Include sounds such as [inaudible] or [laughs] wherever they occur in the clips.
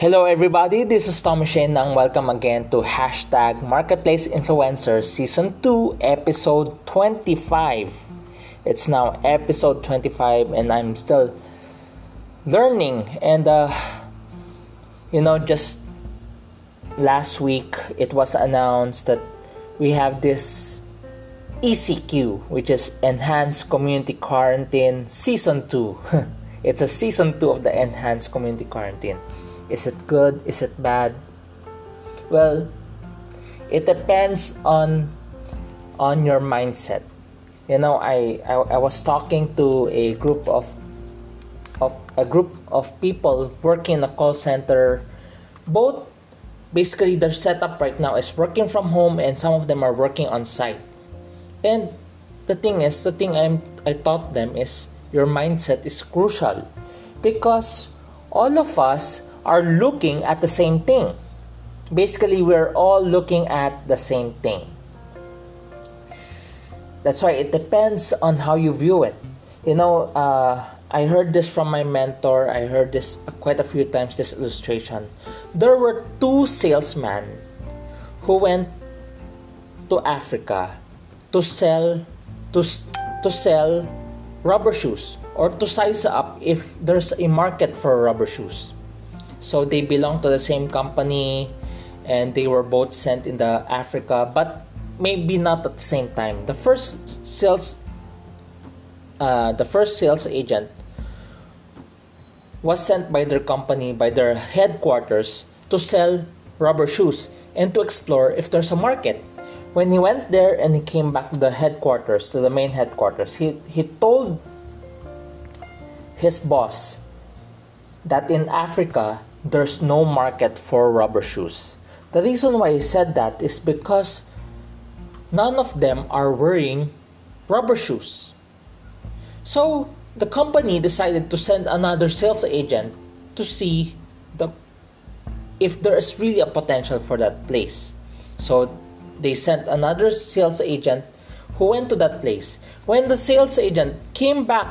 Hello everybody, this is Tom Shane and welcome again to Hashtag Marketplace Influencers Season 2, Episode 25. It's now episode 25 and I'm still learning and uh, you know just last week it was announced that we have this ECQ which is Enhanced Community Quarantine Season 2. [laughs] it's a season 2 of the Enhanced Community Quarantine is it good? Is it bad? Well, it depends on on your mindset. You know, I, I, I was talking to a group of of a group of people working in a call center. Both basically their setup right now is working from home and some of them are working on site. And the thing is, the thing I'm I taught them is your mindset is crucial because all of us are looking at the same thing. Basically, we're all looking at the same thing. That's why it depends on how you view it. You know, uh, I heard this from my mentor. I heard this quite a few times. This illustration. There were two salesmen who went to Africa to sell to to sell rubber shoes or to size up if there's a market for rubber shoes. So they belong to the same company and they were both sent in the Africa, but maybe not at the same time. The first sales uh, the first sales agent was sent by their company by their headquarters to sell rubber shoes and to explore if there's a market. When he went there and he came back to the headquarters, to the main headquarters, he, he told his boss that in Africa there's no market for rubber shoes. The reason why I said that is because none of them are wearing rubber shoes. So the company decided to send another sales agent to see the if there is really a potential for that place. So they sent another sales agent who went to that place. When the sales agent came back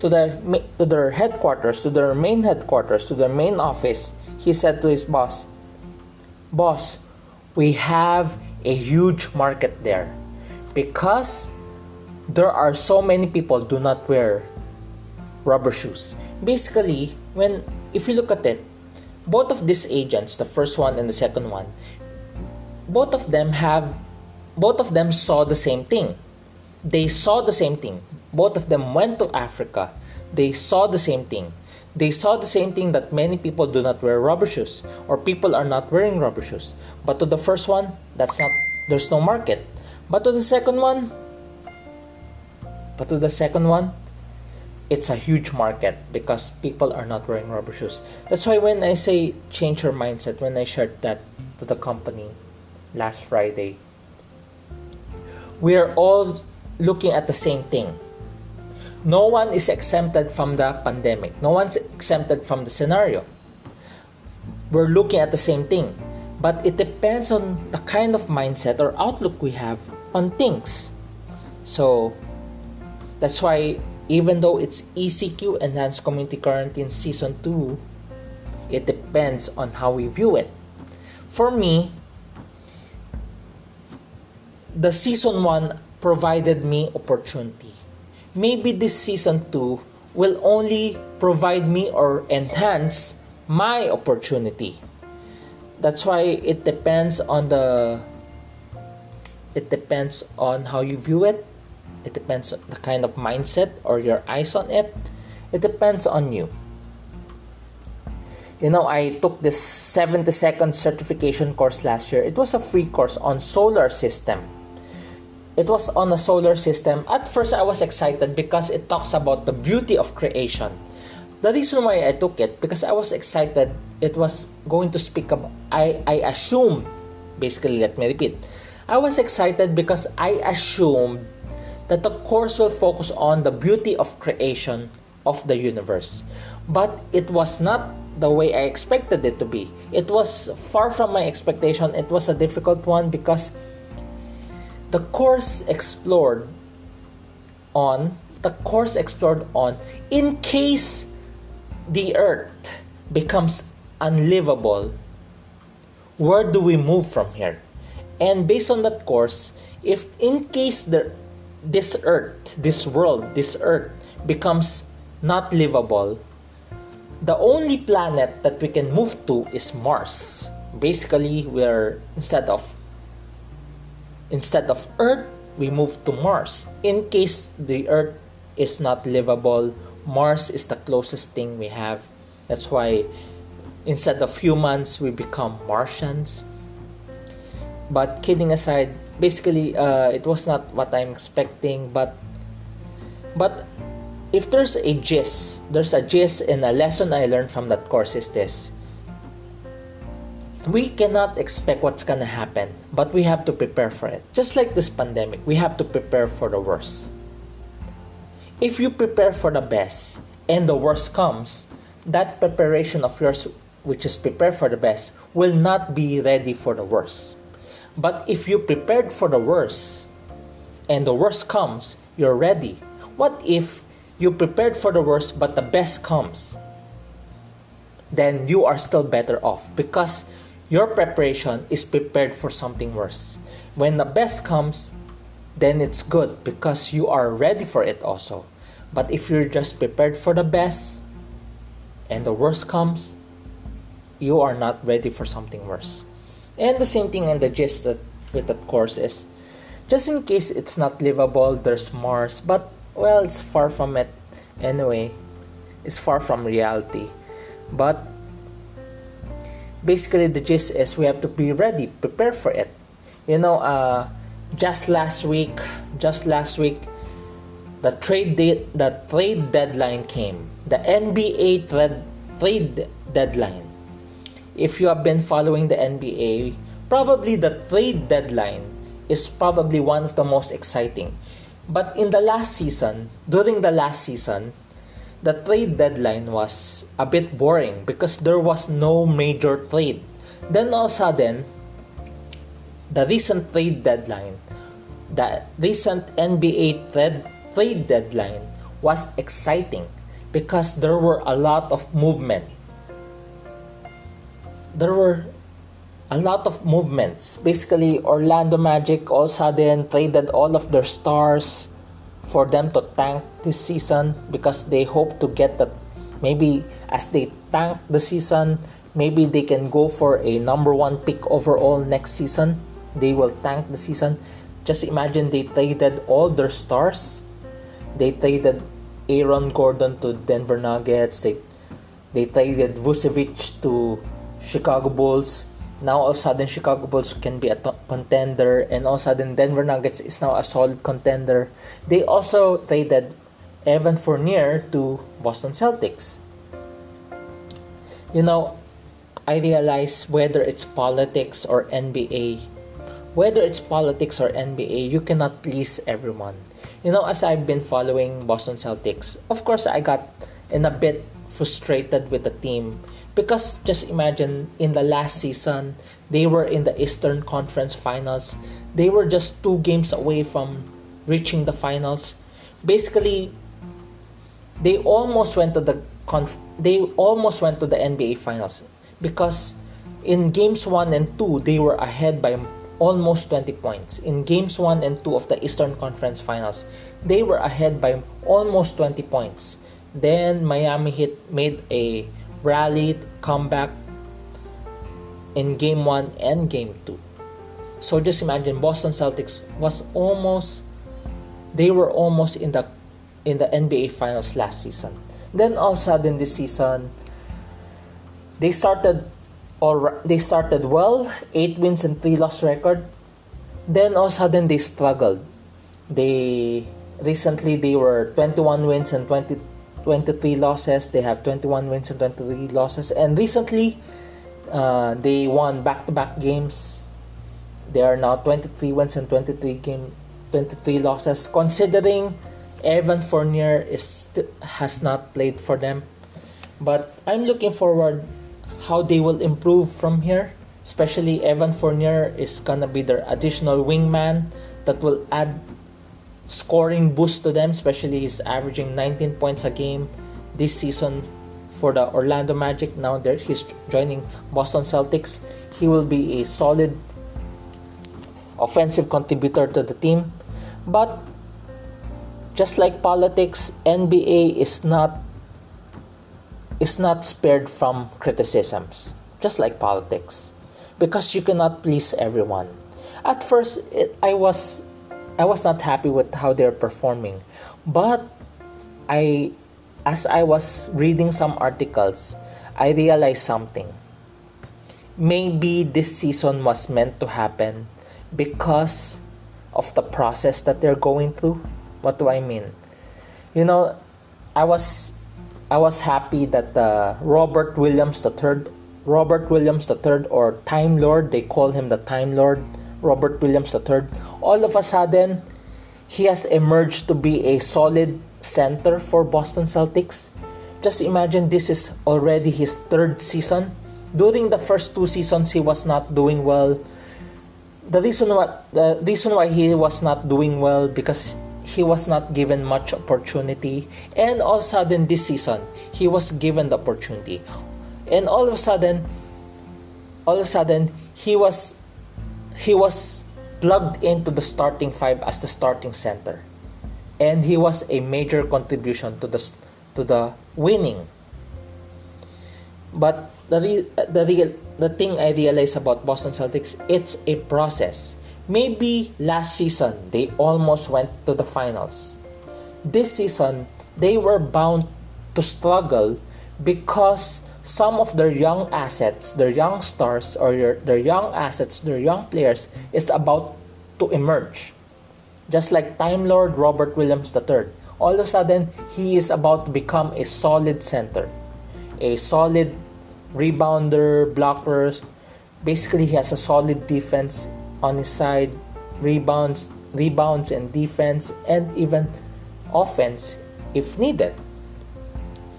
to their to their headquarters, to their main headquarters, to their main office, he said to his boss, "Boss, we have a huge market there because there are so many people do not wear rubber shoes." Basically, when if you look at it, both of these agents, the first one and the second one, both of them have both of them saw the same thing. They saw the same thing both of them went to Africa. They saw the same thing. They saw the same thing that many people do not wear rubber shoes or people are not wearing rubber shoes. But to the first one, that's not there's no market. But to the second one, but to the second one, it's a huge market because people are not wearing rubber shoes. That's why when I say change your mindset, when I shared that to the company last Friday, we are all looking at the same thing no one is exempted from the pandemic. No one's exempted from the scenario. We're looking at the same thing, but it depends on the kind of mindset or outlook we have on things. So that's why even though it's ECQ Enhanced Community Quarantine Season 2, it depends on how we view it. For me, the season 1 provided me opportunity maybe this season 2 will only provide me or enhance my opportunity. That's why it depends on the it depends on how you view it. It depends on the kind of mindset or your eyes on it. It depends on you. You know, I took this 70 second certification course last year. It was a free course on solar system it was on a solar system. At first, I was excited because it talks about the beauty of creation. The reason why I took it because I was excited. It was going to speak about. I I assumed, basically, let me repeat. I was excited because I assumed that the course will focus on the beauty of creation of the universe, but it was not the way I expected it to be. It was far from my expectation. It was a difficult one because the course explored on the course explored on in case the earth becomes unlivable, where do we move from here? And based on that course, if in case the this earth, this world, this earth becomes not livable, the only planet that we can move to is Mars. Basically, we're instead of instead of Earth, we move to Mars. In case the Earth is not livable, Mars is the closest thing we have. That's why instead of humans, we become Martians. But kidding aside, basically, uh, it was not what I'm expecting. But but if there's a gist, there's a gist and a lesson I learned from that course is this. We cannot expect what's gonna happen, but we have to prepare for it. Just like this pandemic, we have to prepare for the worst. If you prepare for the best and the worst comes, that preparation of yours, which is prepare for the best, will not be ready for the worst. But if you prepared for the worst and the worst comes, you're ready. What if you prepared for the worst, but the best comes, then you are still better off because your preparation is prepared for something worse. When the best comes, then it's good because you are ready for it also. But if you're just prepared for the best and the worst comes, you are not ready for something worse. And the same thing in the gist that with that course is just in case it's not livable, there's Mars, but well, it's far from it anyway. It's far from reality. But basically, the gist is we have to be ready, prepare for it. You know, uh, just last week, just last week, the trade date, the trade deadline came. The NBA trade trade deadline. If you have been following the NBA, probably the trade deadline is probably one of the most exciting but in the last season, during the last season, the trade deadline was a bit boring because there was no major trade. Then all of a sudden, the recent trade deadline, the recent NBA trade, trade deadline was exciting because there were a lot of movement. There were a lot of movements. Basically, Orlando Magic all sudden traded all of their stars for them to tank this season because they hope to get that maybe as they tank the season, maybe they can go for a number one pick overall next season. They will tank the season. Just imagine they traded all their stars. They traded Aaron Gordon to Denver Nuggets. They they traded Vucevic to Chicago Bulls now all of a sudden Chicago Bulls can be a t- contender and all of a sudden Denver Nuggets is now a solid contender. They also traded Evan Fournier to Boston Celtics. You know, I realize whether it's politics or NBA, whether it's politics or NBA, you cannot please everyone. You know, as I've been following Boston Celtics, of course I got in a bit frustrated with the team because just imagine in the last season, they were in the Eastern Conference Finals. They were just two games away from reaching the finals. Basically, they almost went to the conf- they almost went to the NBA Finals because in games 1 and 2 they were ahead by almost 20 points. In games 1 and 2 of the Eastern Conference Finals, they were ahead by almost 20 points. Then Miami Heat made a rallied comeback in game 1 and game 2. So just imagine Boston Celtics was almost they were almost in the in the NBA finals last season. Then all of a sudden this season they started or they started well, 8 wins and 3 loss record. Then all of a sudden they struggled. They recently they were 21 wins and 20 23 losses. They have 21 wins and 23 losses. And recently, uh, they won back-to-back games. They are now 23 wins and 23 game 23 losses. Considering Evan Fournier is has not played for them, but I'm looking forward how they will improve from here. Especially Evan Fournier is gonna be their additional wingman that will add scoring boost to them, especially he's averaging 19 points a game this season for the Orlando Magic. Now there he's joining Boston Celtics. He will be a solid offensive contributor to the team. But just like politics, NBA is not is not spared from criticisms. Just like politics, because you cannot please everyone. At first, it, I was I was not happy with how they're performing, but I as I was reading some articles, I realized something. Maybe this season was meant to happen because of the process that they're going through. What do I mean? You know, I was I was happy that uh, Robert Williams III, Robert Williams III, or Time Lord, they call him the Time Lord, Robert Williams III. All of a sudden, he has emerged to be a solid center for Boston Celtics. Just imagine this is already his third season. During the first two seasons, he was not doing well. The reason why the reason why he was not doing well because he was not given much opportunity, and all of a sudden this season he was given the opportunity, and all of a sudden, all of a sudden he was he was plugged into the starting five as the starting center and he was a major contribution to the to the winning. But the the the thing I realized about Boston Celtics, it's a process. Maybe last season they almost went to the finals. This season they were bound to struggle because some of their young assets, their young stars or their, their young assets, their young players is about to emerge just like Time Lord Robert Williams III. All of a sudden, he is about to become a solid center, a solid rebounder, blockers. Basically, he has a solid defense on his side, rebounds, rebounds and defense, and even offense if needed.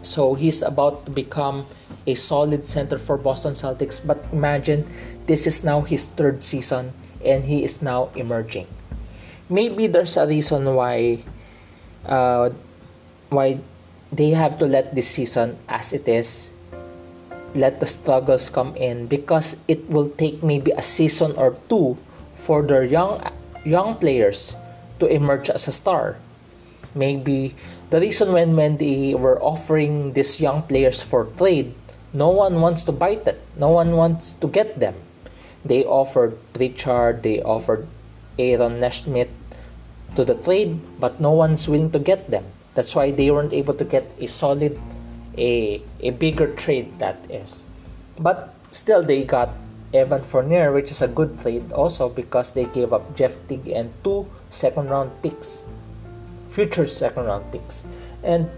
So he's about to become a solid center for Boston Celtics. But imagine this is now his third season and he is now emerging maybe there's a reason why uh, why they have to let this season as it is let the struggles come in because it will take maybe a season or two for their young young players to emerge as a star maybe the reason when when they were offering these young players for trade no one wants to bite it no one wants to get them they offered Pritchard they offered Aaron Nesmith to the trade, but no one's willing to get them. That's why they weren't able to get a solid, a, a bigger trade that is. But still, they got Evan Fournier, which is a good trade also because they gave up Jeff Teague and two second round picks, future second round picks. And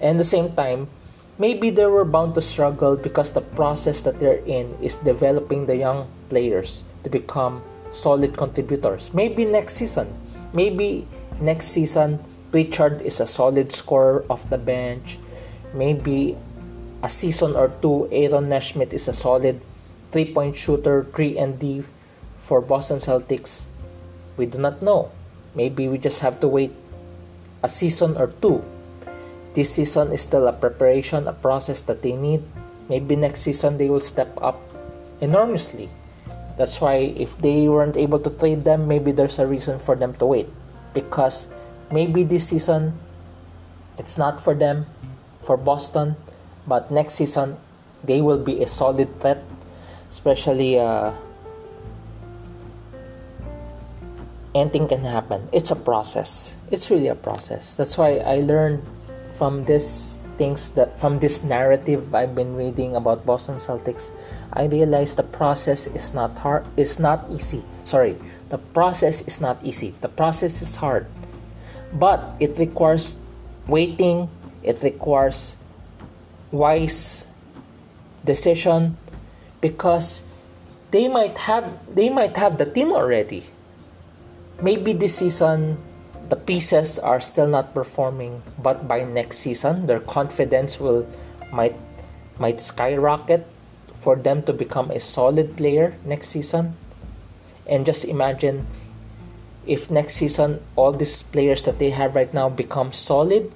and the same time, maybe they were bound to struggle because the process that they're in is developing the young players to become solid contributors. Maybe next season, maybe next season, Pritchard is a solid scorer off the bench. Maybe a season or two, Aaron Nesmith is a solid three-point shooter, 3 and D for Boston Celtics. We do not know. Maybe we just have to wait a season or two. This season is still a preparation, a process that they need. Maybe next season they will step up enormously. That's why if they weren't able to trade them, maybe there's a reason for them to wait. Because maybe this season it's not for them, for Boston, but next season they will be a solid threat, especially uh, anything can happen. It's a process. It's really a process. That's why I learned from this things that from this narrative I've been reading about Boston Celtics, I realized the process is not hard is not easy. Sorry, the process is not easy. The process is hard. But it requires waiting, it requires wise decision because they might have they might have the team already. Maybe this season the pieces are still not performing but by next season their confidence will might might skyrocket for them to become a solid player next season. And just imagine if next season all these players that they have right now become solid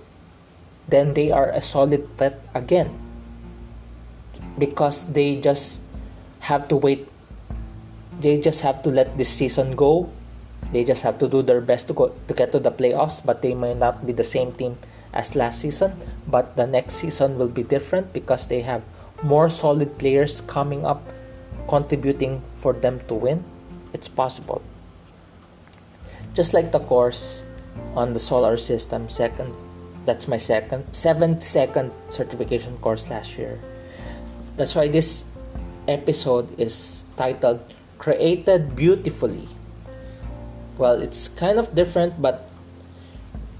then they are a solid threat again. Because they just have to wait they just have to let this season go they just have to do their best to go to get to the playoffs but they may not be the same team as last season. But the next season will be different because they have more solid players coming up contributing for them to win. It's possible. Just like the course on the solar system second that's my second seventh second certification course last year. That's why this episode is titled Created Beautifully. Well, it's kind of different, but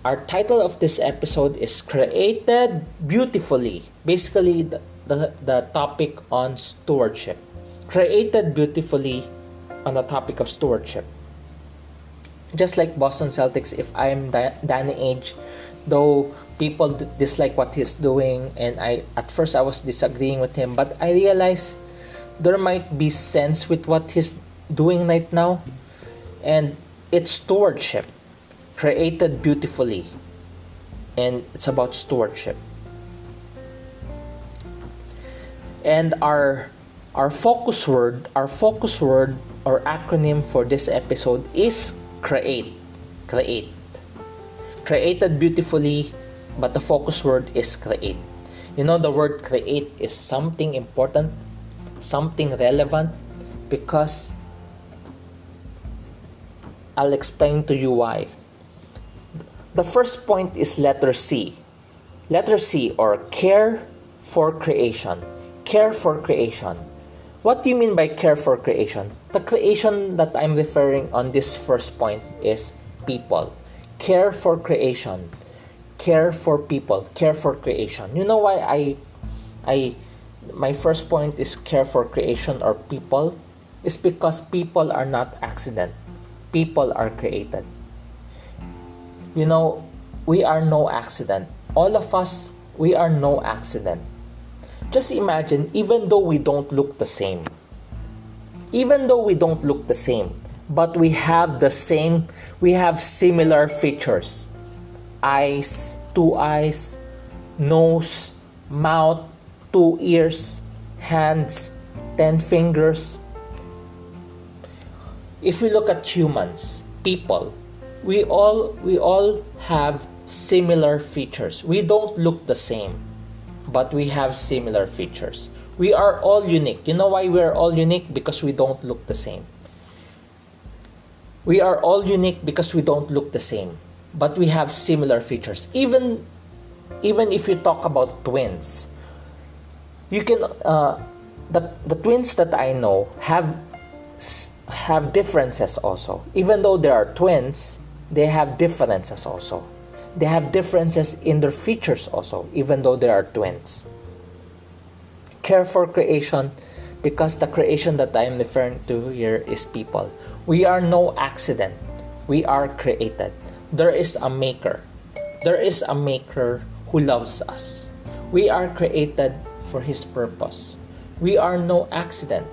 our title of this episode is Created Beautifully. Basically, the, the, the topic on stewardship. Created beautifully on the topic of stewardship. Just like Boston Celtics, if I'm Danny Ainge, though people dislike what he's doing and i at first i was disagreeing with him but i realized there might be sense with what he's doing right now and it's stewardship created beautifully. And it's about stewardship. And our our focus word our focus word or acronym for this episode is create create. Created beautifully but the focus word is create. You know, the word create is something important, something relevant, because I'll explain to you why. The first point is letter C. Letter C or care for creation. Care for creation. What do you mean by care for creation? The creation that I'm referring on this first point is people. Care for creation care for people, care for creation. You know why I I my first point is care for creation or people is because people are not accident. People are created. You know, we are no accident. All of us, we are no accident. Just imagine, even though we don't look the same, even though we don't look the same, but we have the same, we have similar features eyes, two eyes, nose, mouth, two ears, hands, ten fingers. If we look at humans, people, we all we all have similar features. We don't look the same, but we have similar features. We are all unique. You know why we are all unique? Because we don't look the same. We are all unique because we don't look the same but we have similar features. Even even if you talk about twins, you can uh, the the twins that I know have have differences also. Even though they are twins, they have differences also. They have differences in their features also, even though they are twins. Care for creation because the creation that I am referring to here is people. We are no accident. We are created there is a maker. There is a maker who loves us. We are created for his purpose. We are no accident.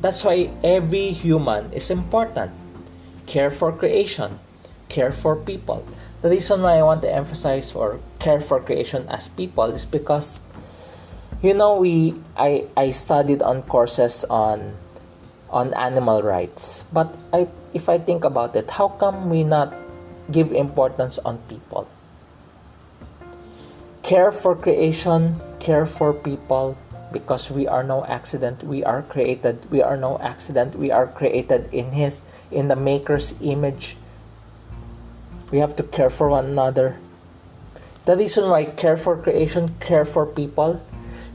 That's why every human is important. Care for creation, care for people. The reason why I want to emphasize or care for creation as people is because you know we I, I studied on courses on on animal rights. But I, if I think about it, how come we not give importance on people? Care for creation, care for people, because we are no accident. We are created. We are no accident. We are created in His, in the Maker's image. We have to care for one another. The reason why care for creation, care for people,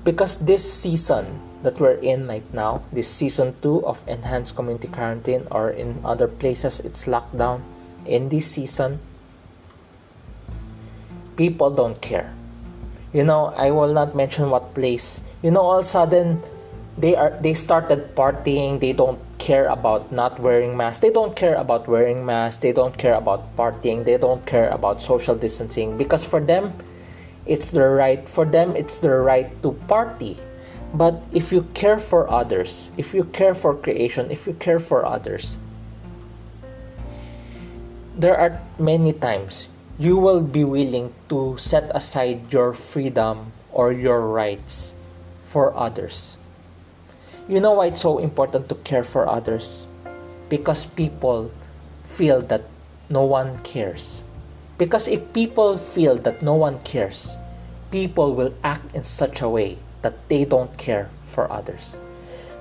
because this season that we're in right now, this season 2 of enhanced community quarantine, or in other places it's lockdown, in this season, people don't care. You know, I will not mention what place. You know, all of a sudden, they are they started partying. They don't care about not wearing masks. They don't care about wearing masks. They don't care about partying. They don't care about social distancing because for them, it's their right. For them, it's their right to party but if you care for others, if you care for creation, if you care for others, there are many times you will be willing to set aside your freedom or your rights for others. You know why it's so important to care for others? Because people feel that no one cares. Because if people feel that no one cares, people will act in such a way that they don't care for others.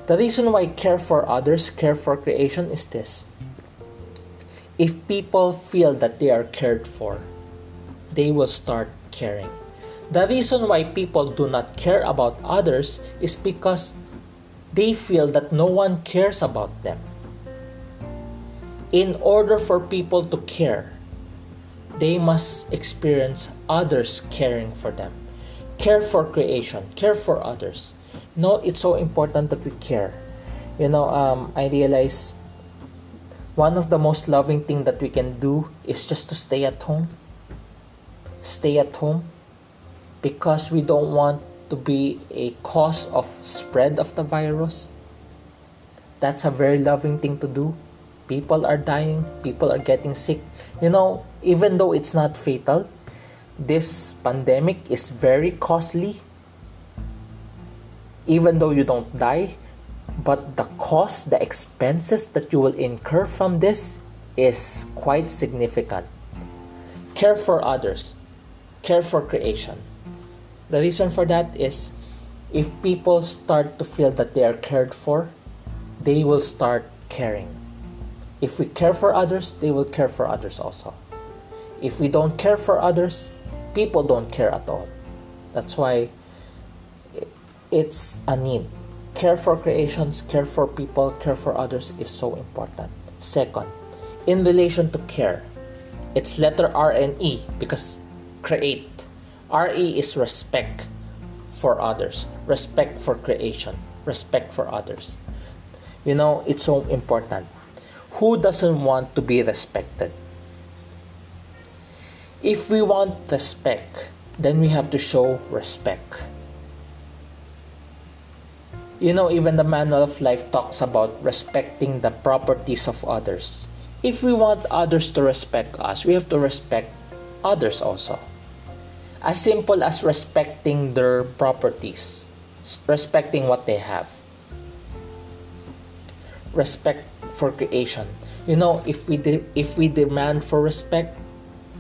The reason why care for others, care for creation is this. If people feel that they are cared for, they will start caring. The reason why people do not care about others is because they feel that no one cares about them. In order for people to care, they must experience others caring for them. Care for creation, care for others. No, it's so important that we care. You know, um, I realize one of the most loving thing that we can do is just to stay at home. Stay at home because we don't want to be a cause of spread of the virus. That's a very loving thing to do. People are dying, people are getting sick. You know, even though it's not fatal, this pandemic is very costly. Even though you don't die, but the cost, the expenses that you will incur from this is quite significant. Care for others, care for creation. The reason for that is if people start to feel that they are cared for, they will start caring. If we care for others, they will care for others also. If we don't care for others, people don't care at all. That's why it's a need. Care for creations, care for people, care for others is so important. Second, in relation to care, it's letter R and E because create. RE is respect for others, respect for creation, respect for others. You know, it's so important. Who doesn't want to be respected? If we want respect, then we have to show respect. You know, even the Manual of Life talks about respecting the properties of others. If we want others to respect us, we have to respect others also as simple as respecting their properties, respecting what they have. Respect for creation. You know, if we de- if we demand for respect,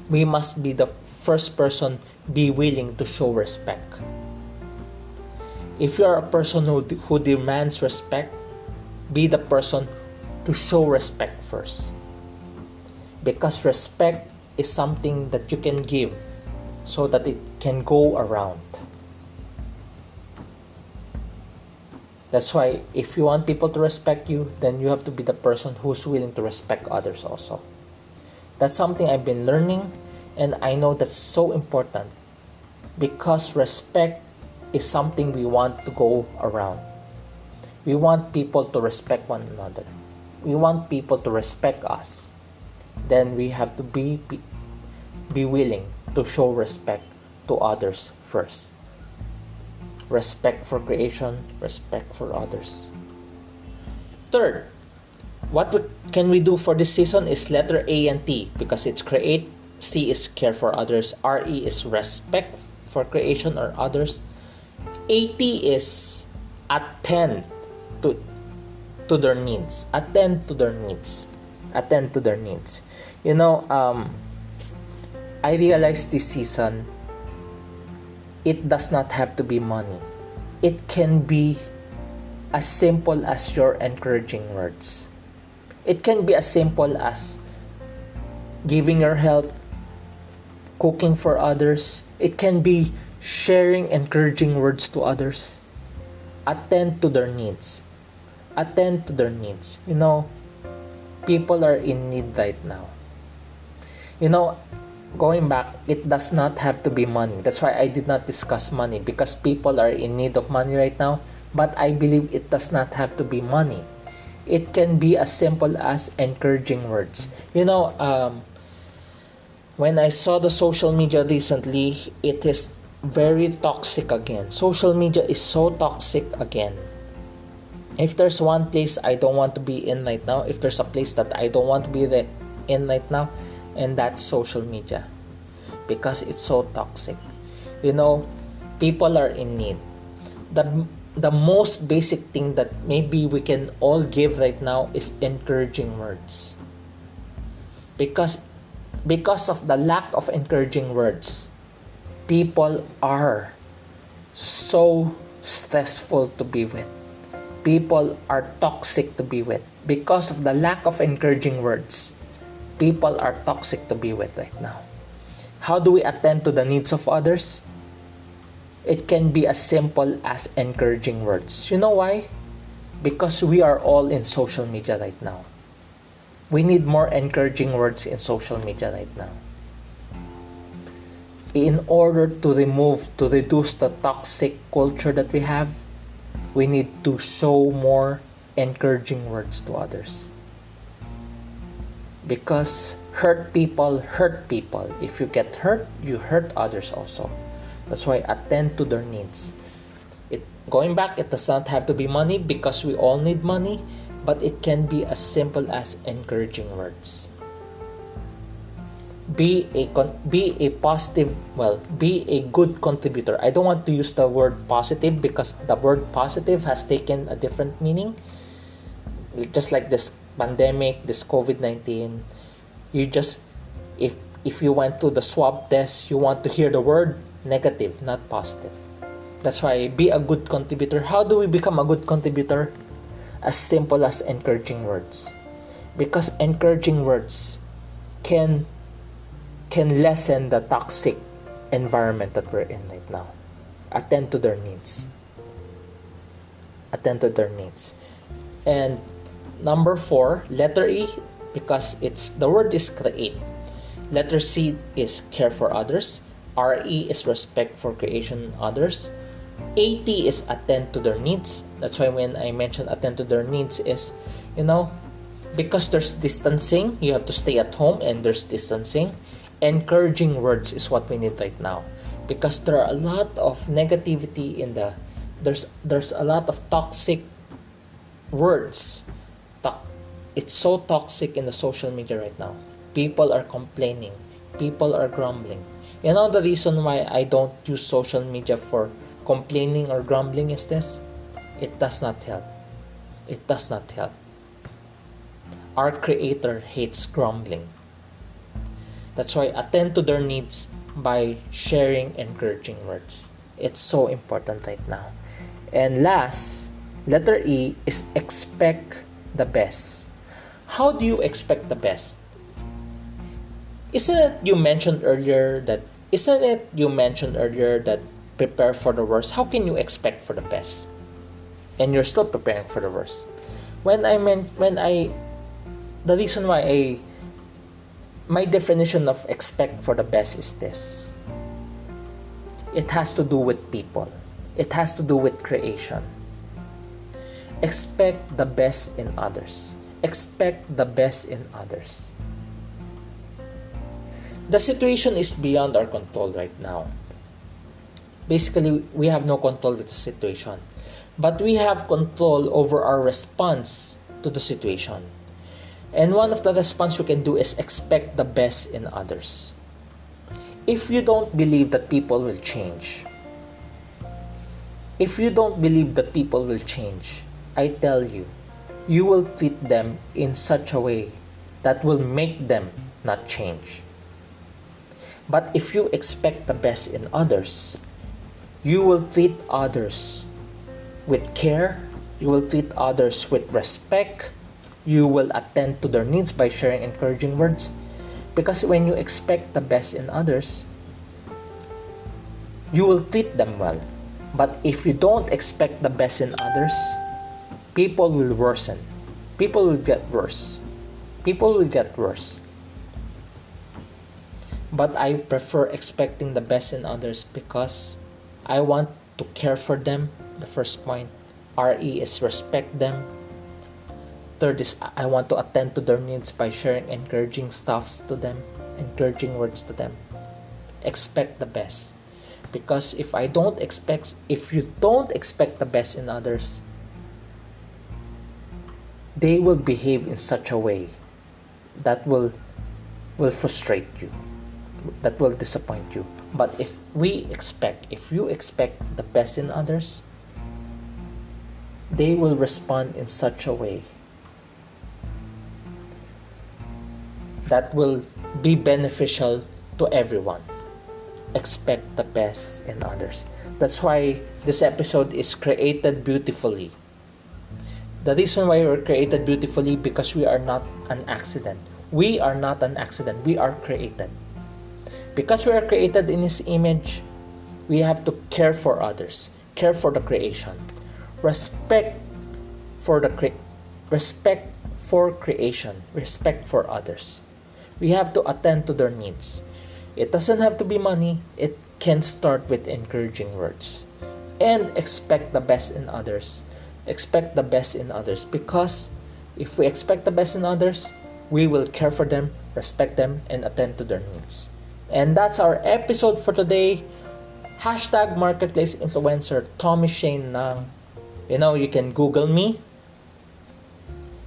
we must be the first person be willing to show respect. If you are a person who, who demands respect, be the person to show respect first. Because respect is something that you can give so that it can go around. That's why if you want people to respect you, then you have to be the person who's willing to respect others also. That's something I've been learning and I know that's so important because respect is something we want to go around. We want people to respect one another. We want people to respect us. Then we have to be be willing to show respect to others first. Respect for creation, respect for others. Third, what can we do for this season is letter A and T because it's create, C is care for others, RE is respect for creation or others, AT is attend to to their needs, attend to their needs, attend to their needs. You know, um, I realized this season it does not have to be money. It can be as simple as your encouraging words. It can be as simple as giving your help, cooking for others. It can be sharing encouraging words to others. Attend to their needs. Attend to their needs. You know, people are in need right now. You know, going back, it does not have to be money. That's why I did not discuss money because people are in need of money right now. But I believe it does not have to be money. It can be as simple as encouraging words. You know, um, when I saw the social media recently, it is very toxic again. Social media is so toxic again. If there's one place I don't want to be in right now, if there's a place that I don't want to be in right now, and that's social media. because it's so toxic. You know, people are in need. The the most basic thing that maybe we can all give right now is encouraging words. Because because of the lack of encouraging words, people are so stressful to be with. People are toxic to be with because of the lack of encouraging words. People are toxic to be with right now. How do we attend to the needs of others? It can be as simple as encouraging words. You know why? Because we are all in social media right now. We need more encouraging words in social media right now. In order to remove, to reduce the toxic culture that we have, we need to show more encouraging words to others. Because hurt people hurt people. If you get hurt, you hurt others also. That's why attend to their needs. It going back, it does not have to be money because we all need money, but it can be as simple as encouraging words. Be a be a positive, well, be a good contributor. I don't want to use the word positive because the word positive has taken a different meaning. Just like this pandemic, this COVID nineteen, you just if if you went to the swab test, you want to hear the word negative, not positive. That's why be a good contributor. How do we become a good contributor? As simple as encouraging words. Because encouraging words can can lessen the toxic environment that we're in right now. Attend to their needs. Attend to their needs. And number four, letter E, because it's the word is create. Letter C is care for others. RE is respect for creation and others. AT is attend to their needs. That's why when I mentioned attend to their needs is, you know, because there's distancing, you have to stay at home and there's distancing. Encouraging words is what we need right now. Because there are a lot of negativity in the there's there's a lot of toxic words. It's so toxic in the social media right now. People are complaining. People are grumbling you know the reason why I don't use social media for complaining or grumbling is this? It does not help. It does not help. Our Creator hates grumbling. That's why attend to their needs by sharing encouraging words. It's so important right now. And last, letter E is expect the best. How do you expect the best? Isn't it you mentioned earlier that isn't it you mentioned earlier that prepare for the worst? How can you expect for the best? And you're still preparing for the worst. When I meant when I the reason why I my definition of expect for the best is this. It has to do with people. It has to do with creation. Expect the best in others. Expect the best in others the situation is beyond our control right now. Basically, we have no control with the situation, but we have control over our response to the situation. And one of the response you can do is expect the best in others. If you don't believe that people will change, if you don't believe that people will change, I tell you, you will treat them in such a way that will make them not change. But if you expect the best in others, you will treat others with care, you will treat others with respect, you will attend to their needs by sharing encouraging words. Because when you expect the best in others, you will treat them well. But if you don't expect the best in others, people will worsen. People will get worse. People will get worse but I prefer expecting the best in others because I want to care for them. The first point, RE is respect them. I want to attend to their needs by sharing encouraging stuffs to them, encouraging words to them. Expect the best. Because if I don't expect if you don't expect the best in others, they will behave in such a way that will will frustrate you that will disappoint you. But if we expect, if you expect the best in others, they will respond in such a way that will be beneficial to everyone. Expect the best in others. That's why this episode is created beautifully. The reason why we're created beautifully because we are not an accident. We are not an accident. We are created. Because we are created in His image, we have to care for others, care for the creation, respect for the cre- respect for creation, respect for others. We have to attend to their needs. It doesn't have to be money, it can start with encouraging words. And expect the best in others. Expect the best in others because if we expect the best in others, we will care for them, respect them, and attend to their needs. And that's our episode for today. Hashtag Marketplace Influencer Tommy Shane Nang. You know, you can Google me.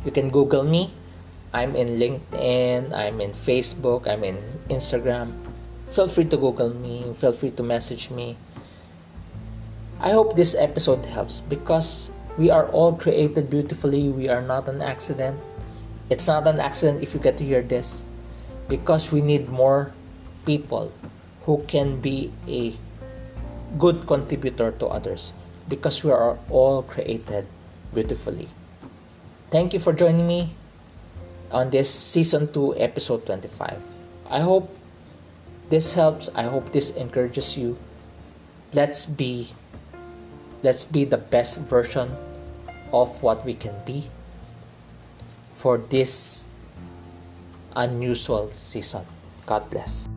You can Google me I'm in LinkedIn, I'm in Facebook, I'm in Instagram. Feel free to Google me, feel free to message me. I hope this episode helps because we are all created beautifully. We are not an accident. It's not an accident if you get to hear this because we need more people who can be a good contributor to others because we are all created beautifully. Thank you for joining me on this season 2 episode 25 i hope this helps. I hope this encourages you. Let's be let's be the best version of what we can be for this unusual season. God bless